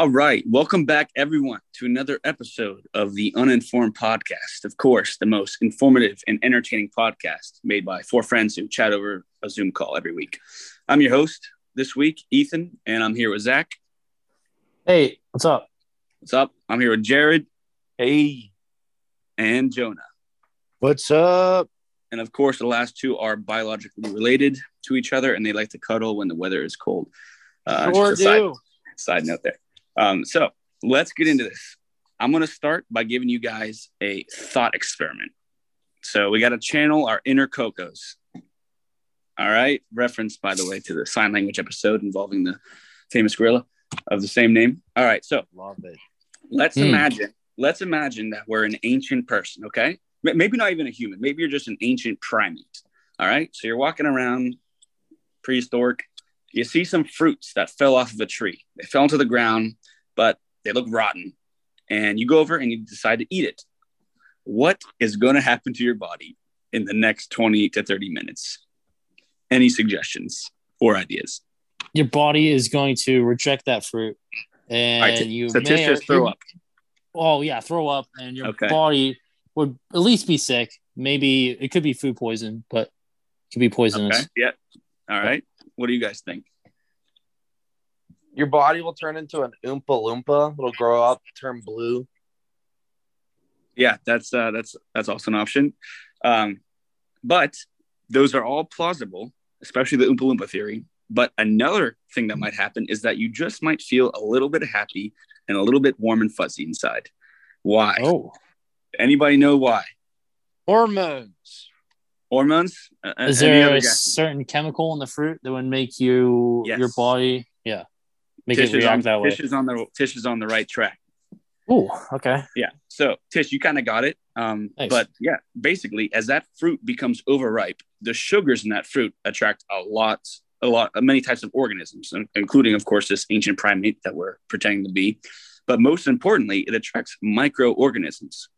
All right. Welcome back, everyone, to another episode of the Uninformed Podcast. Of course, the most informative and entertaining podcast made by four friends who chat over a Zoom call every week. I'm your host this week, Ethan, and I'm here with Zach. Hey, what's up? What's up? I'm here with Jared Hey, and Jonah. what's up? And of course, the last two are biologically related to each other and they like to cuddle when the weather is cold. Uh, sure just a side- do. side note there. Um, so let's get into this. I'm going to start by giving you guys a thought experiment. So we got to channel our inner Kokos. All right. Reference, by the way, to the sign language episode involving the famous gorilla of the same name. All right. So Love it. let's Hmm. imagine, let's imagine that we're an ancient person. Okay. Maybe not even a human. Maybe you're just an ancient primate. All right. So you're walking around prehistoric. You see some fruits that fell off of a tree. They fell into the ground, but they look rotten. And you go over and you decide to eat it. What is going to happen to your body in the next 20 to 30 minutes? Any suggestions or ideas? Your body is going to reject that fruit, and right, you may throw up. Oh yeah, throw up, and your Okay. body would at least be sick. Maybe it could be food poison, but it could be poisonous. Okay. Yeah. All right. What do you guys think? Your body will turn into an Oompa Loompa. It'll grow up, turn blue. Yeah, that's uh, that's that's also an option. Um, but those are all plausible, especially the Oompa Loompa theory. But another thing that might happen is that you just might feel a little bit happy and a little bit warm and fuzzy inside. Why? Oh, Anybody know why? Hormones. Hormones? Uh, is there a guesses? certain chemical in the fruit that would make you Yes. your body, yeah, make Tish it is react on, that way? Tish is on the Tish is on the right track. Oh, okay. Yeah. So Tish, you kind of got it. Um, Thanks. but yeah, basically, as that fruit becomes overripe, the sugars in that fruit attract a lot, a lot, of many types of organisms, including, of course, this ancient primate that we're pretending to be. But most importantly, it attracts microorganisms,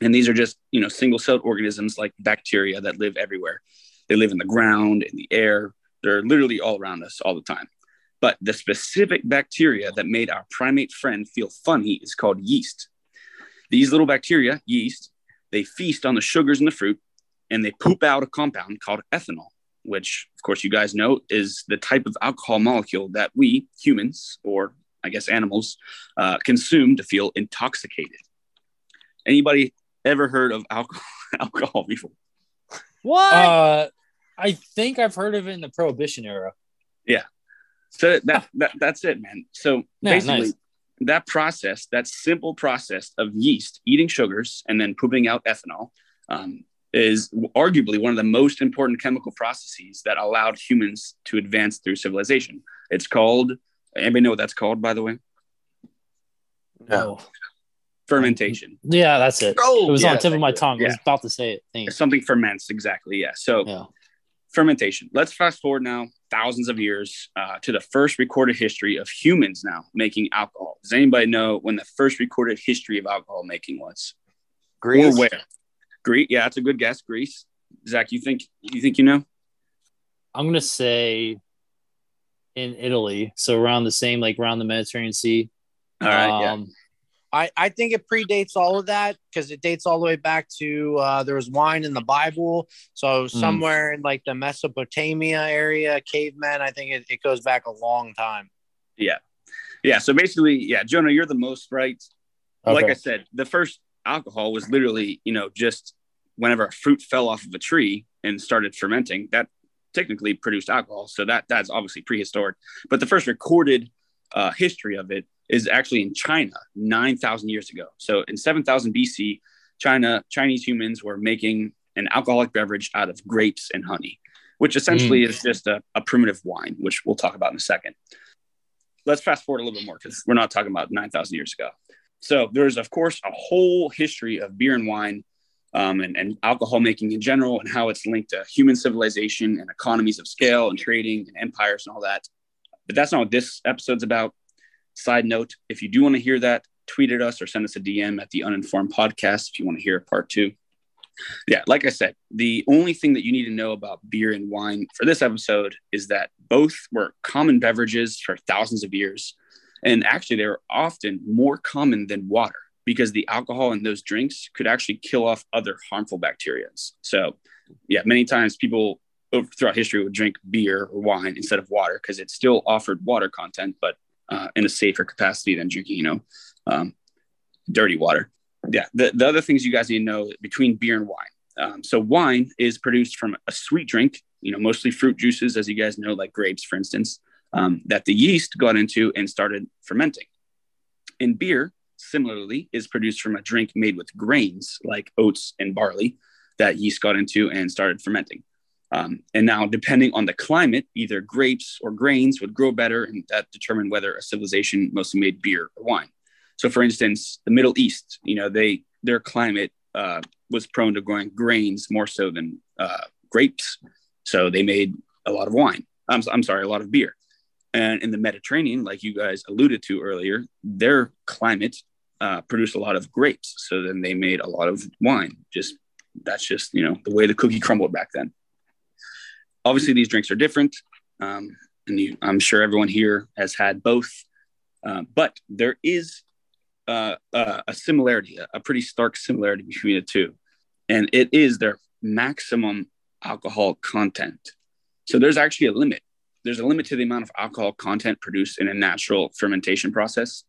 and these are just you know single-celled organisms like bacteria that live everywhere. They live in the ground, in the air. They're literally all around us all the time. But the specific bacteria that made our primate friend feel funny is called yeast. These little bacteria, yeast, they feast on the sugars in the fruit and they poop out a compound called ethanol, which, of course, you guys know is the type of alcohol molecule that we humans, or I guess animals, uh, consume to feel intoxicated. Anybody ever heard of alcohol, alcohol before? What? Uh, I think I've heard of it in the Prohibition era. So that, that that's it, man. So Yeah, basically, nice. that process, that simple process of yeast eating sugars and then pooping out ethanol, um, is arguably one of the most important chemical processes that allowed humans to advance through civilization. It's called. Anybody know what that's called? By the way, no. Oh. fermentation. Yeah, that's it. Oh, it was on yeah, the tip of my thank you. tongue. I was about to say it. Thanks. Something ferments exactly. Yeah. So Yeah. Fermentation. Let's fast forward now thousands of years uh, to the first recorded history of humans now making alcohol. Does anybody know when the first recorded history of alcohol making was? Greece. Or where? Greece. Yeah, that's a good guess. Greece. Zach, you think you think you know? I'm gonna say in Italy, so around the same, like around the Mediterranean Sea. All right. yeah. I, I think it predates all of that because it dates all the way back to uh, there was wine in the Bible. So Hmm. somewhere in like the Mesopotamia area, cavemen, I think it, it goes back a long time. Yeah. Yeah. So basically, yeah, Jonah, you're the most right. Like. I said, the first alcohol was literally, you know, just whenever a fruit fell off of a tree and started fermenting, that technically produced alcohol. So that that's obviously prehistoric. But the first recorded uh, history of it is actually in China, nine thousand years ago. So in seven thousand BC, China Chinese humans were making an alcoholic beverage out of grapes and honey, which essentially is just a, a primitive wine, which we'll talk about in a second. Let's fast forward a little bit more because we're not talking about nine thousand years ago. So there's of course a whole history of beer and wine um, and, and alcohol making in general and how it's linked to human civilization and economies of scale and trading and empires and all that. But that's not what this episode's about. Side note, if you do want to hear that, tweet at us or send us a DM at the Uninformed Podcast if you want to hear part two. Yeah, like I said, the only thing that you need to know about beer and wine for this episode is that both were common beverages for thousands of years. And actually, they were often more common than water because the alcohol in those drinks could actually kill off other harmful bacteria. So, yeah, many times people over, throughout history would drink beer or wine instead of water because it still offered water content, but uh, in a safer capacity than you know, um, dirty water. Yeah. The, the other things you guys need to know between beer and wine. Um, so wine is produced from a sweet drink, you know, mostly fruit juices, as you guys know, like grapes, for instance, um, that the yeast got into and started fermenting. And beer, similarly, is produced from a drink made with grains like oats and barley that yeast got into and started fermenting. Um, and now, depending on the climate, either grapes or grains would grow better, and that determined whether a civilization mostly made beer or wine. So, for instance, the Middle East, you know, they their climate uh, was prone to growing grains more so than uh, grapes, so they made a lot of wine. I'm, I'm sorry, a lot of beer. And in the Mediterranean, like you guys alluded to earlier, their climate uh, produced a lot of grapes, so then they made a lot of wine. Just that's just you know the way the cookie crumbled back then obviously these drinks are different um, and you, i'm sure everyone here has had both uh, but there is uh, uh, a similarity a pretty stark similarity between the two. And it is their maximum alcohol content. So there's actually a limit. There's a limit to the amount of alcohol content produced in a natural fermentation process.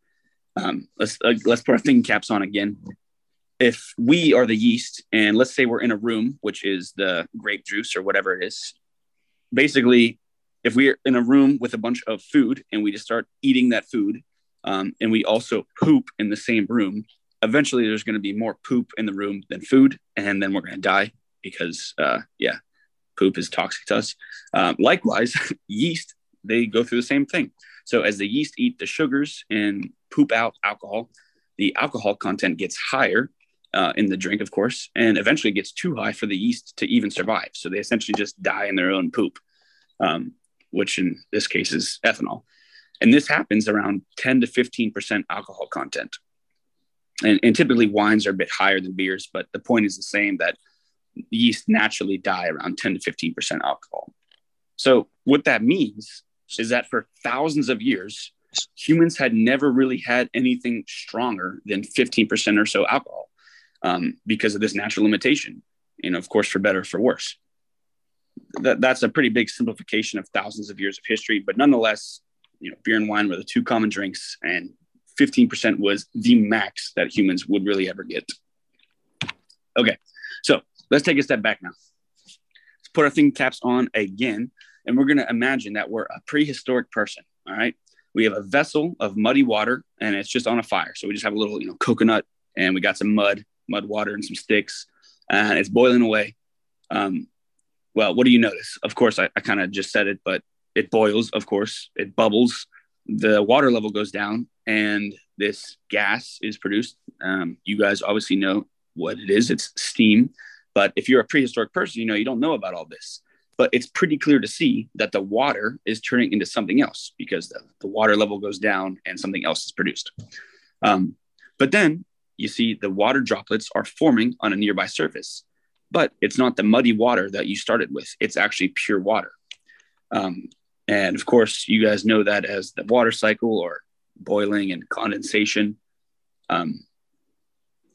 Um, let's uh, let's put our thinking caps on again. If we are the yeast and let's say we're in a room which is the grape juice or whatever it is basically, if we're in a room with a bunch of food and we just start eating that food, um, and we also poop in the same room, eventually there's going to be more poop in the room than food, and then we're going to die because, uh, yeah, poop is toxic to us. Um, likewise, yeast they go through the same thing. So as the yeast eat the sugars and poop out alcohol, the alcohol content gets higher uh, in the drink, of course, and eventually gets too high for the yeast to even survive. So they essentially just die in their own poop, um, which in this case is ethanol. And this happens around 10 to 15% alcohol content. And, and typically wines are a bit higher than beers, but the point is the same that yeast naturally die around 10 to 15% alcohol. So what that means is that for thousands of years, humans had never really had anything stronger than 15% or so alcohol um, because of this natural limitation. And of course, for better for worse. That, that's a pretty big simplification of thousands of years of history, but nonetheless, you know, beer and wine were the two common drinks, and 15% was the max that humans would really ever get. Okay, so let's take a step back now. Let's put our thinking caps on again, and we're going to imagine that we're a prehistoric person. All right, we have a vessel of muddy water, and it's just on a fire. So we just have a little, you know, coconut, and we got some mud, mud water and some sticks, and it's boiling away. Um, well, what do you notice? Of course, I, I kind of just said it, but it boils, of course, it bubbles, the water level goes down, and this gas is produced. Um, you guys obviously know what it is it's steam. But if you're a prehistoric person, you know, you don't know about all this. But it's pretty clear to see that the water is turning into something else because the, the water level goes down and something else is produced. Um, but then you see the water droplets are forming on a nearby surface. But it's not the muddy water that you started with, it's actually pure water. Um, and of course, you guys know that as the water cycle or boiling and condensation. Um,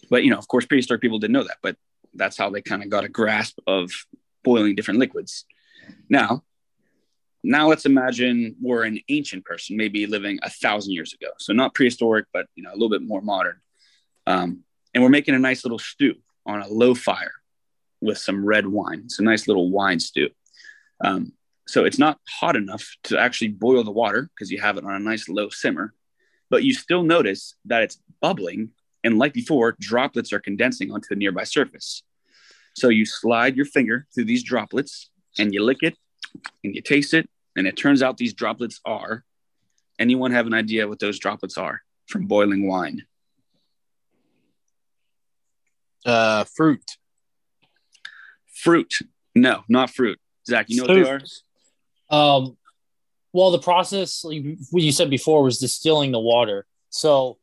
but, you know, of course, prehistoric people didn't know that, but that's how they kind of got a grasp of boiling different liquids. Now, now let's imagine we're an ancient person, maybe living a thousand years ago. So not prehistoric, but you know, a little bit more modern. Um, and we're making a nice little stew on a low fire with some red wine. It's a nice little wine stew. Um, so it's not hot enough to actually boil the water because you have it on a nice low simmer, but you still notice that it's bubbling. And like before, droplets are condensing onto the nearby surface. So you slide your finger through these droplets and you lick it and you taste it. And it turns out these droplets are anyone have an idea what those droplets are from boiling wine? Uh, fruit. Fruit. No, not fruit. Zach, you know what they are? Um, well, the process, like what you said before, was distilling the water. So,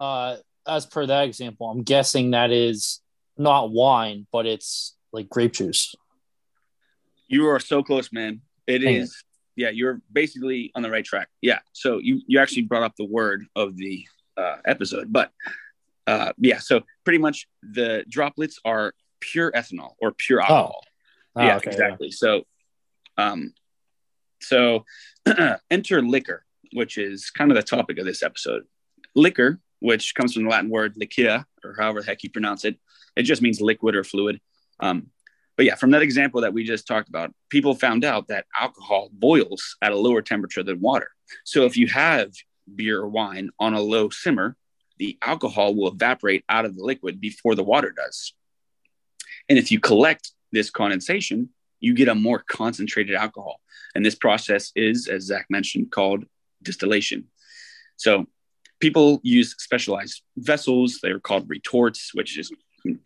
uh, as per that example, I'm guessing that is not wine, but it's like grape juice. You are so close, man. It Dang is yeah, you're basically on the right track. Yeah. So you you actually brought up the word of the uh, episode, but uh, yeah. So pretty much the droplets are pure ethanol or pure alcohol. Oh, yeah, okay, exactly. So, um, so enter liquor, which is kind of the topic of this episode. Liquor, which comes from the Latin word liquia, or however the heck you pronounce it, it just means liquid or fluid. Um, but yeah, from that example that we just talked about, people found out that alcohol boils at a lower temperature than water. So if you have beer or wine on a low simmer, the alcohol will evaporate out of the liquid before the water does. And if you collect this condensation, you get a more concentrated alcohol. And this process is, as Zach mentioned, called distillation. So people use specialized vessels. They are called retorts, which is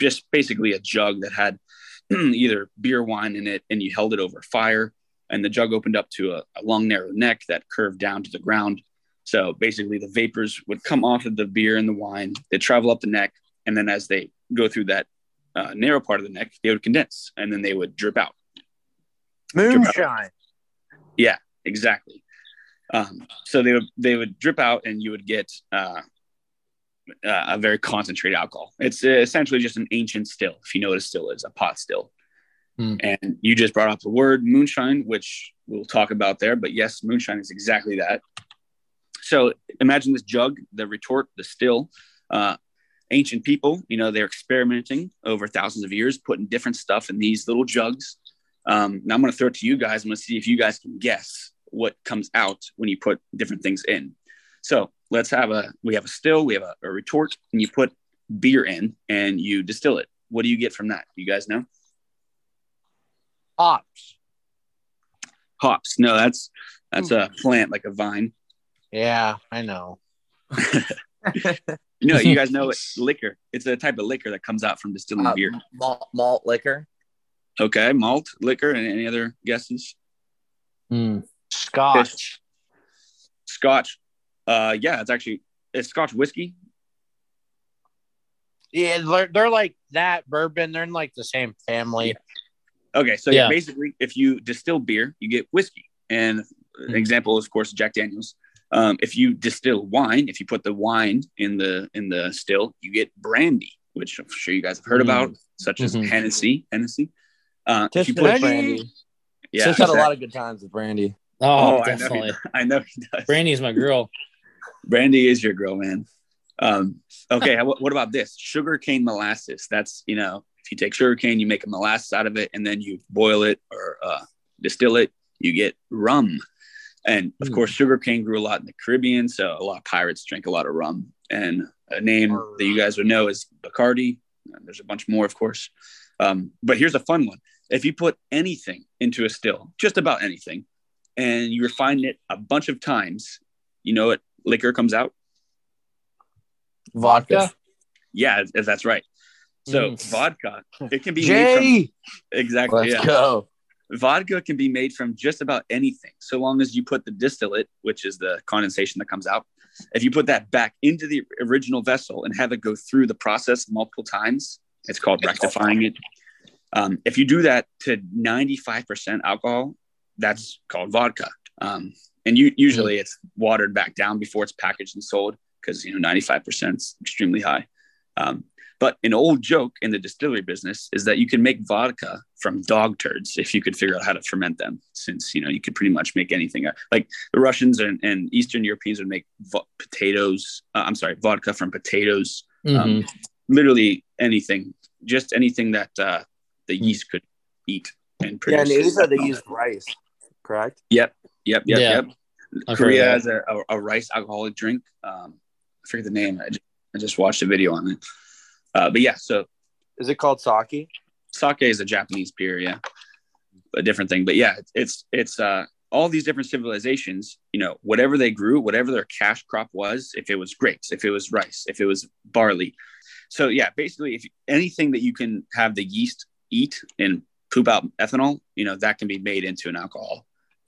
just basically a jug that had either beer wine in it and you held it over fire and the jug opened up to a, a, long narrow neck that curved down to the ground so basically the vapors would come off of the beer and the wine they travel up the neck and then as they go through that uh, narrow part of the neck they would condense and then they would drip out Moonshine. yeah exactly um, so they would they would drip out and you would get uh, uh, a very concentrated alcohol. It's uh, essentially just an ancient still, if you know what a still is, a pot still. Hmm. And you just brought up the word moonshine, which we'll talk about there. But yes, moonshine is exactly that. So imagine this jug, the retort, the still. Uh, ancient people, you know, they're experimenting over thousands of years, putting different stuff in these little jugs. Um, now I'm going to throw it to you guys. I'm going to see if you guys can guess what comes out when you put different things in. So let's have a we have a still, we have a, a retort, and you put beer in and you distill it. What do you get from that? You guys know? Hops. Hops. No, that's that's a plant like a vine. Yeah, I know. No, you guys know it, liquor. It's a type of liquor that comes out from distilling Uh, beer. malt, malt liquor. Okay, malt, liquor, and any other guesses? Hmm. Scotch. Scotch. Uh, yeah, it's actually it's Scotch whiskey. Yeah, they're, they're like that bourbon. They're in like the same family. Okay, so yeah. Yeah. basically, if you distill beer, you get whiskey. And an Mhm. example is, of course, Jack Daniels. Um, if you distill wine, if you put the wine in the in the still, you get brandy, which I'm sure you guys have heard Mm. about, such as Mhm. Hennessy. Hennessy. Uh, if you put, brandy. yeah, Tish had a lot of good times with brandy. Oh, Oh, I know, definitely. he, I know he does. Brandy's my girl. Brandy is your girl, man. Um, okay, what, what about this? Sugar cane molasses. That's you know, if you take sugar cane, you make a molasses out of it, and then you boil it or uh, distill it, you get rum. And of Hmm. course, sugar cane grew a lot in the Caribbean, so a lot of pirates drank a lot of rum. And a name that you guys would know is Bacardi. And there's a bunch more, of course. Um, but here's a fun one: if you put anything into a still, just about anything, and you refine it a bunch of times, you know what liquor comes out? Vodka. Yeah, that's right. So Mm. vodka, it can be made Jay. from exactly. Let's Yeah. go. Vodka can be made from just about anything, so long as you put the distillate, which is the condensation that comes out. If you put that back into the original vessel and have it go through the process multiple times, it's called rectifying it. Um, if you do that to 95% alcohol, that's called vodka. Um, and you, usually it's watered back down before it's packaged and sold because you know 95% is extremely high. Um, but an old joke in the distillery business is that you can make vodka from dog turds if you could figure out how to ferment them. Since you know you could pretty much make anything. Like the Russians and, and Eastern Europeans would make vo- potatoes. Uh, I'm sorry, vodka from potatoes. Um, Mhm. literally anything, just anything that uh, the yeast could eat and Yeah, produce. and you said they used rice, correct? Yep, yep, yep, Yeah. yep. I've Korea has a, a, a rice alcoholic drink. Um, I forget the name. I just, I just watched a video on it. Uh, but yeah, so Is it called sake? sake is a Japanese beer, yeah, a different thing. But yeah, it's it's, uh, all these different civilizations. You know, whatever they grew, whatever their cash crop was, if it was grapes, if it was rice, if it was barley. So yeah, basically, if anything that you can have the yeast eat and poop out ethanol, you know, that can be made into an alcohol.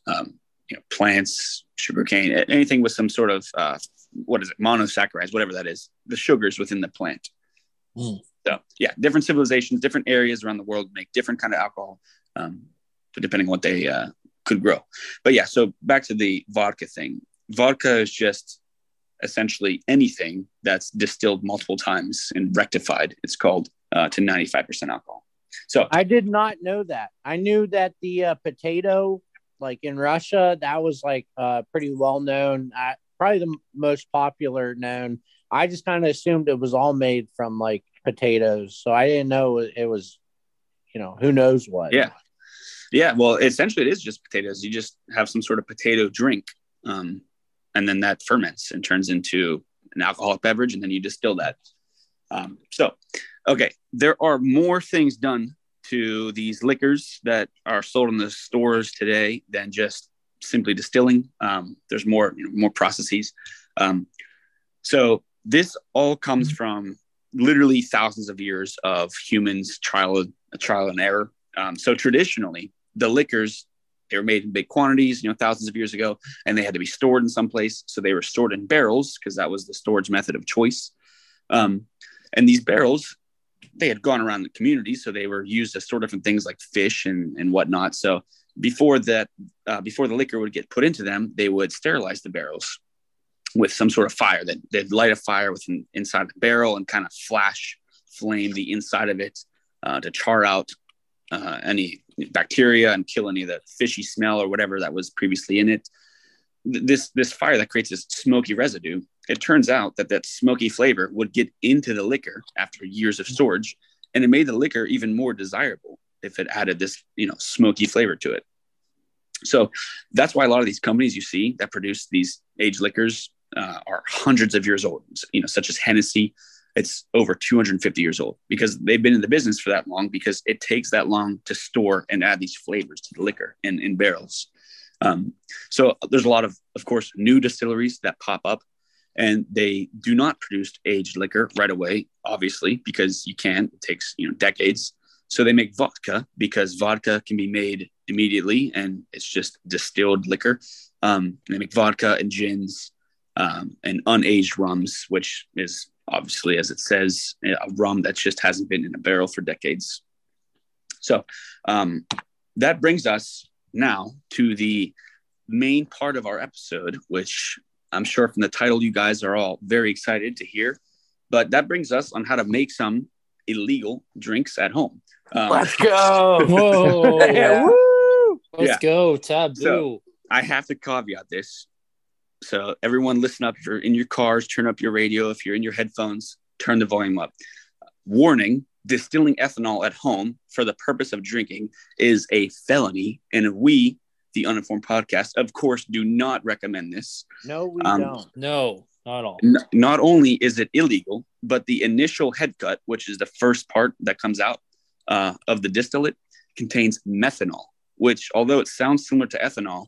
Um, you know, plants, sugarcane, anything with some sort of uh, what is it, monosaccharides, whatever that is, the sugars within the plant. Mm. So yeah, different civilizations, different areas around the world make different kind of alcohol, um, depending on what they uh, could grow. But yeah, so back to the vodka thing. Vodka is just essentially anything that's distilled multiple times and rectified. It's called uh, to 95% alcohol. So I did not know that. I knew that the uh, potato, like in Russia, that was like uh, pretty well known. Uh, probably the m- most popular known. I just kind of assumed it was all made from like potatoes, so I didn't know it was, you know, who knows what. yeah, yeah. Well, essentially, it is just potatoes. You just have some sort of potato drink, um, and then that ferments and turns into an alcoholic beverage, and then you distill that. Um, so, okay, there are more things done to these liquors that are sold in the stores today than just simply distilling. Um, there's more, you know, more processes. Um, so this all comes from literally thousands of years of humans trial, trial and error. Um, so traditionally, the liquors they were made in big quantities, you know, thousands of years ago, and they had to be stored in some place. So they were stored in barrels because that was the storage method of choice. Um, and these barrels, they had gone around the community, so they were used to store different things like fish and and whatnot. So before that, uh, before the liquor would get put into them, they would sterilize the barrels with some sort of fire. That they'd light a fire within inside the barrel and kind of flash flame the inside of it uh, to char out uh, any bacteria and kill any of the fishy smell or whatever that was previously in it. This this fire that creates this smoky residue. It turns out that that smoky flavor would get into the liquor after years of storage, and it made the liquor even more desirable if it added this you know smoky flavor to it. So that's why a lot of these companies you see that produce these aged liquors uh, are hundreds of years old. You know, such as Hennessy, it's over 250 years old because they've been in the business for that long because it takes that long to store and add these flavors to the liquor in, in barrels. Um, so there's a lot of, of course, new distilleries that pop up and they do not produce aged liquor right away, obviously, because you can't, it takes, you know, decades. So they make vodka because vodka can be made immediately and it's just distilled liquor. Um, they make vodka and gins um, and unaged rums, which is obviously, as it says, a rum that just hasn't been in a barrel for decades. So um, that brings us now to the main part of our episode, which I'm sure from the title you guys are all very excited to hear. But that brings us on how to make some illegal drinks at home. Um, Let's go. Whoa. Yeah. Let's Yeah. go. Taboo. So- I have to caveat this. So everyone listen up. If you're in your cars, turn up your radio. If you're in your headphones, turn the volume up. Warning, distilling ethanol at home for the purpose of drinking is a felony. And we, the Uninformed Podcast, of course, do not recommend this. No, we Um, don't. no, not all. N- not only is it illegal, but the initial head cut, which is the first part that comes out uh, of the distillate, contains methanol, which, although it sounds similar to ethanol,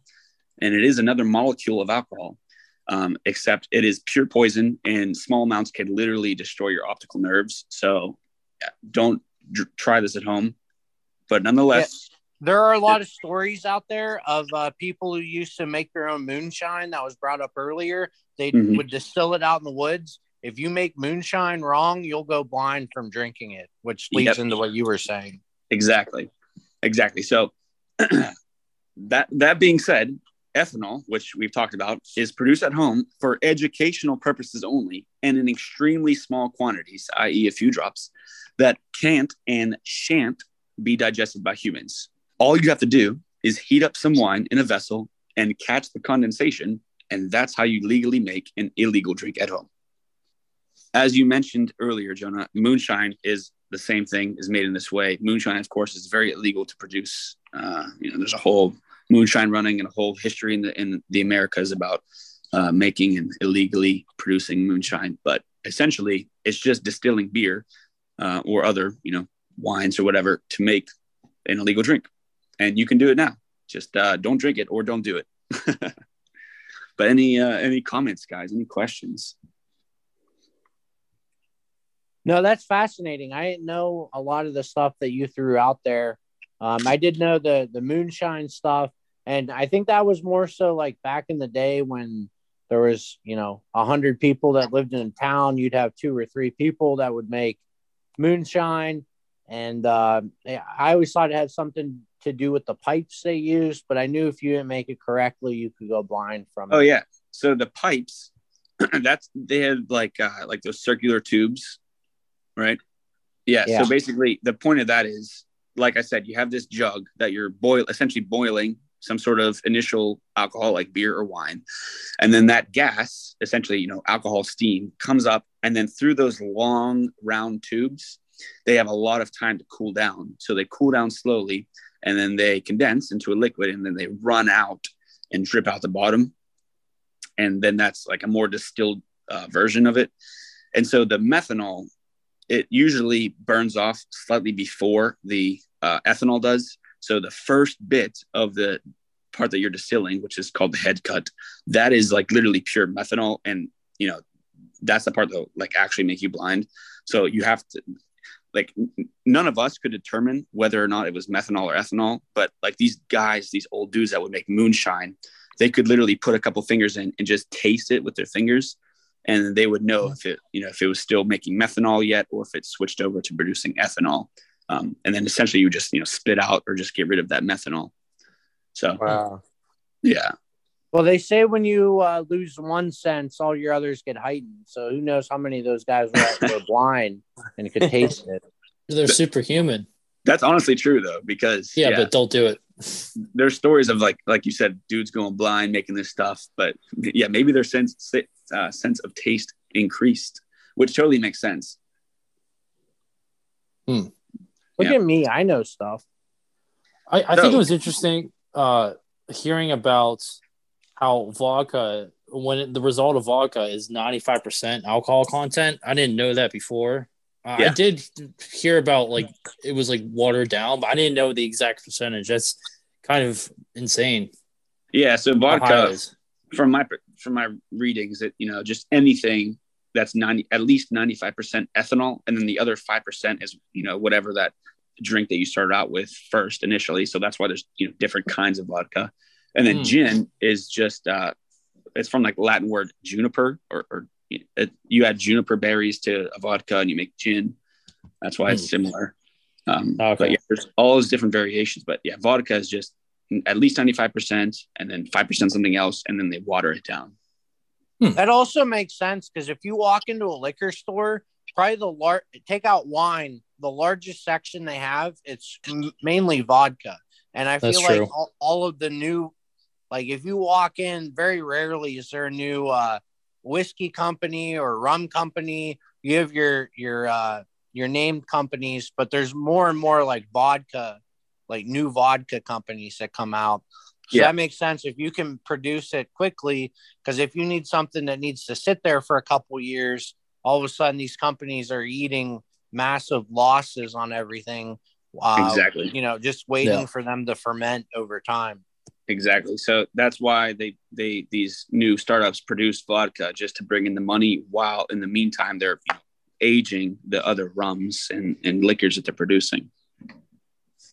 and it is another molecule of alcohol, um, except it is pure poison, and small amounts can literally destroy your optical nerves. So, don't dr- try this at home. But nonetheless, There are a lot of stories out there of uh, people who used to make their own moonshine that was brought up earlier. They Mhm. would distill it out in the woods. If you make moonshine wrong, you'll go blind from drinking it, which leads Yep. into what you were saying. Exactly. Exactly. So that that being said, ethanol, which we've talked about, is produced at home for educational purposes only and in extremely small quantities, i.e., a few drops, that can't and shan't be digested by humans. All you have to do is heat up some wine in a vessel and catch the condensation, and that's how you legally make an illegal drink at home. As you mentioned earlier, Jonah, moonshine is the same thing is made in this way. Moonshine, of course, is very illegal to produce. Uh, you know, there's a whole moonshine running and a whole history in the in the Americas about uh, making and illegally producing moonshine. But essentially, it's just distilling beer uh, or other you know wines or whatever to make an illegal drink, and you can do it now. Just uh, don't drink it or don't do it. but any uh, any comments, guys? Any questions? No, that's fascinating. I didn't know a lot of the stuff that you threw out there. Um, I did know the the moonshine stuff, and I think that was more so like back in the day when there was, you know, a hundred people that lived in a town. You'd have two or three people that would make moonshine, and uh, I always thought it had something to do with the pipes they used, but I knew if you didn't make it correctly, you could go blind from Oh it. Oh yeah. So the pipes, that's they had like uh like those circular tubes, right? Yeah, Yeah. So basically the point of that is, like I said, you have this jug that you're boil essentially boiling some sort of initial alcohol like beer or wine. And then that gas, essentially, you know, alcohol steam comes up and then through those long round tubes, they have a lot of time to cool down. So they cool down slowly and then they condense into a liquid and then they run out and drip out the bottom and then that's like a more distilled uh, version of it. And so the methanol, it usually burns off slightly before the uh, ethanol does. So the first bit of the part that you're distilling, which is called the head cut, that is like literally pure methanol, and you know that's the part that will, like actually make you blind. So you have to like none of us could determine whether or not it was methanol or ethanol, but like these guys, these old dudes that would make moonshine, they could literally put a couple fingers in and just taste it with their fingers and they would know mm-hmm. if it you know if it was still making methanol yet or if it switched over to producing ethanol um, and then essentially you just you know spit out or just get rid of that methanol so Wow. yeah Well, they say when you uh, lose one sense, all your others get heightened. So who knows how many of those guys were, were blind and could taste it. They're superhuman. that's honestly true though because Yeah, but don't do it. there's stories of like like you said dudes going blind making this stuff but yeah maybe their sense uh, sense of taste increased which totally makes sense Look Yeah. at me, I know stuff. I, I think it was interesting uh, hearing about how vodka, when it, the result of vodka is 95% alcohol content. I didn't know that before. Uh, I did hear about like it was like watered down, but I didn't know the exact percentage. That's kind of insane. yeah so how high it vodka is. from my from my readings that you know just anything that's 90 at least 95% ethanol and then the other 5% is you know whatever that drink that you started out with first initially. So that's why there's you know different kinds of vodka. And then Hmm. gin is just uh it's from like latin word juniper or, or it, you add juniper berries to a vodka and you make gin. That's why it's Hmm. similar. Um Okay. but yeah there's all those different variations. But yeah vodka is just at least 95% and then 5% something else and then they water it down. That also makes sense because if you walk into a liquor store, probably the lar- take out wine, the largest section they have, it's mainly vodka. And I feel That's like all, all of the new, like if you walk in, very rarely is there a new uh, whiskey company or rum company. You have your your uh, your named companies, but there's more and more like vodka, like new vodka companies that come out. So Yeah. that makes sense if you can produce it quickly. Because if you need something that needs to sit there for a couple years, all of a sudden these companies are eating massive losses on everything. Uh, Exactly. You know, just waiting Yeah. for them to ferment over time. Exactly. So that's why they they these new startups produce vodka just to bring in the money while in the meantime they're aging the other rums and, and liquors that they're producing.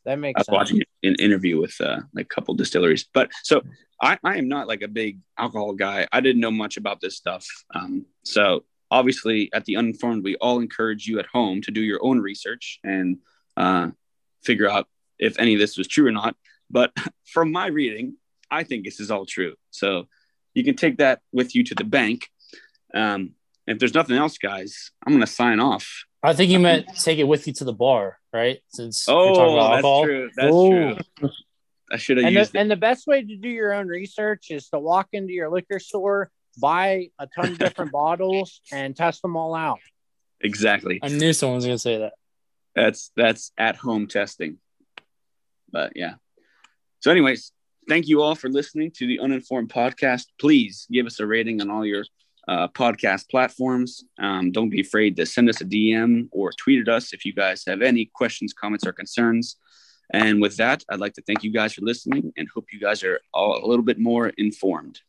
That makes. I was sense. watching an interview with uh, like a couple distilleries. But so I, I am not like a big alcohol guy. I didn't know much about this stuff. Um, so obviously at the uninformed, we all encourage you at home to do your own research and uh, figure out if any of this was true or not. But from my reading, I think this is all true. So you can take that with you to the bank. Um, if there's nothing else, guys, I'm going to sign off. I think you meant take it with you to the bar, right? Since you're talking Oh, about that's alcohol. true. That's Ooh. true. I should have And used the, and the best way to do your own research is to walk into your liquor store, buy a ton of different bottles, and test them all out. Exactly. I knew someone was going to say that. that's that's at home testing but yeah so anyways thank you all for listening to the uninformed podcast please give us a rating on all your uh, podcast platforms um, don't be afraid to send us a dm or tweet at us if you guys have any questions comments or concerns and with that i'd like to thank you guys for listening and hope you guys are all a little bit more informed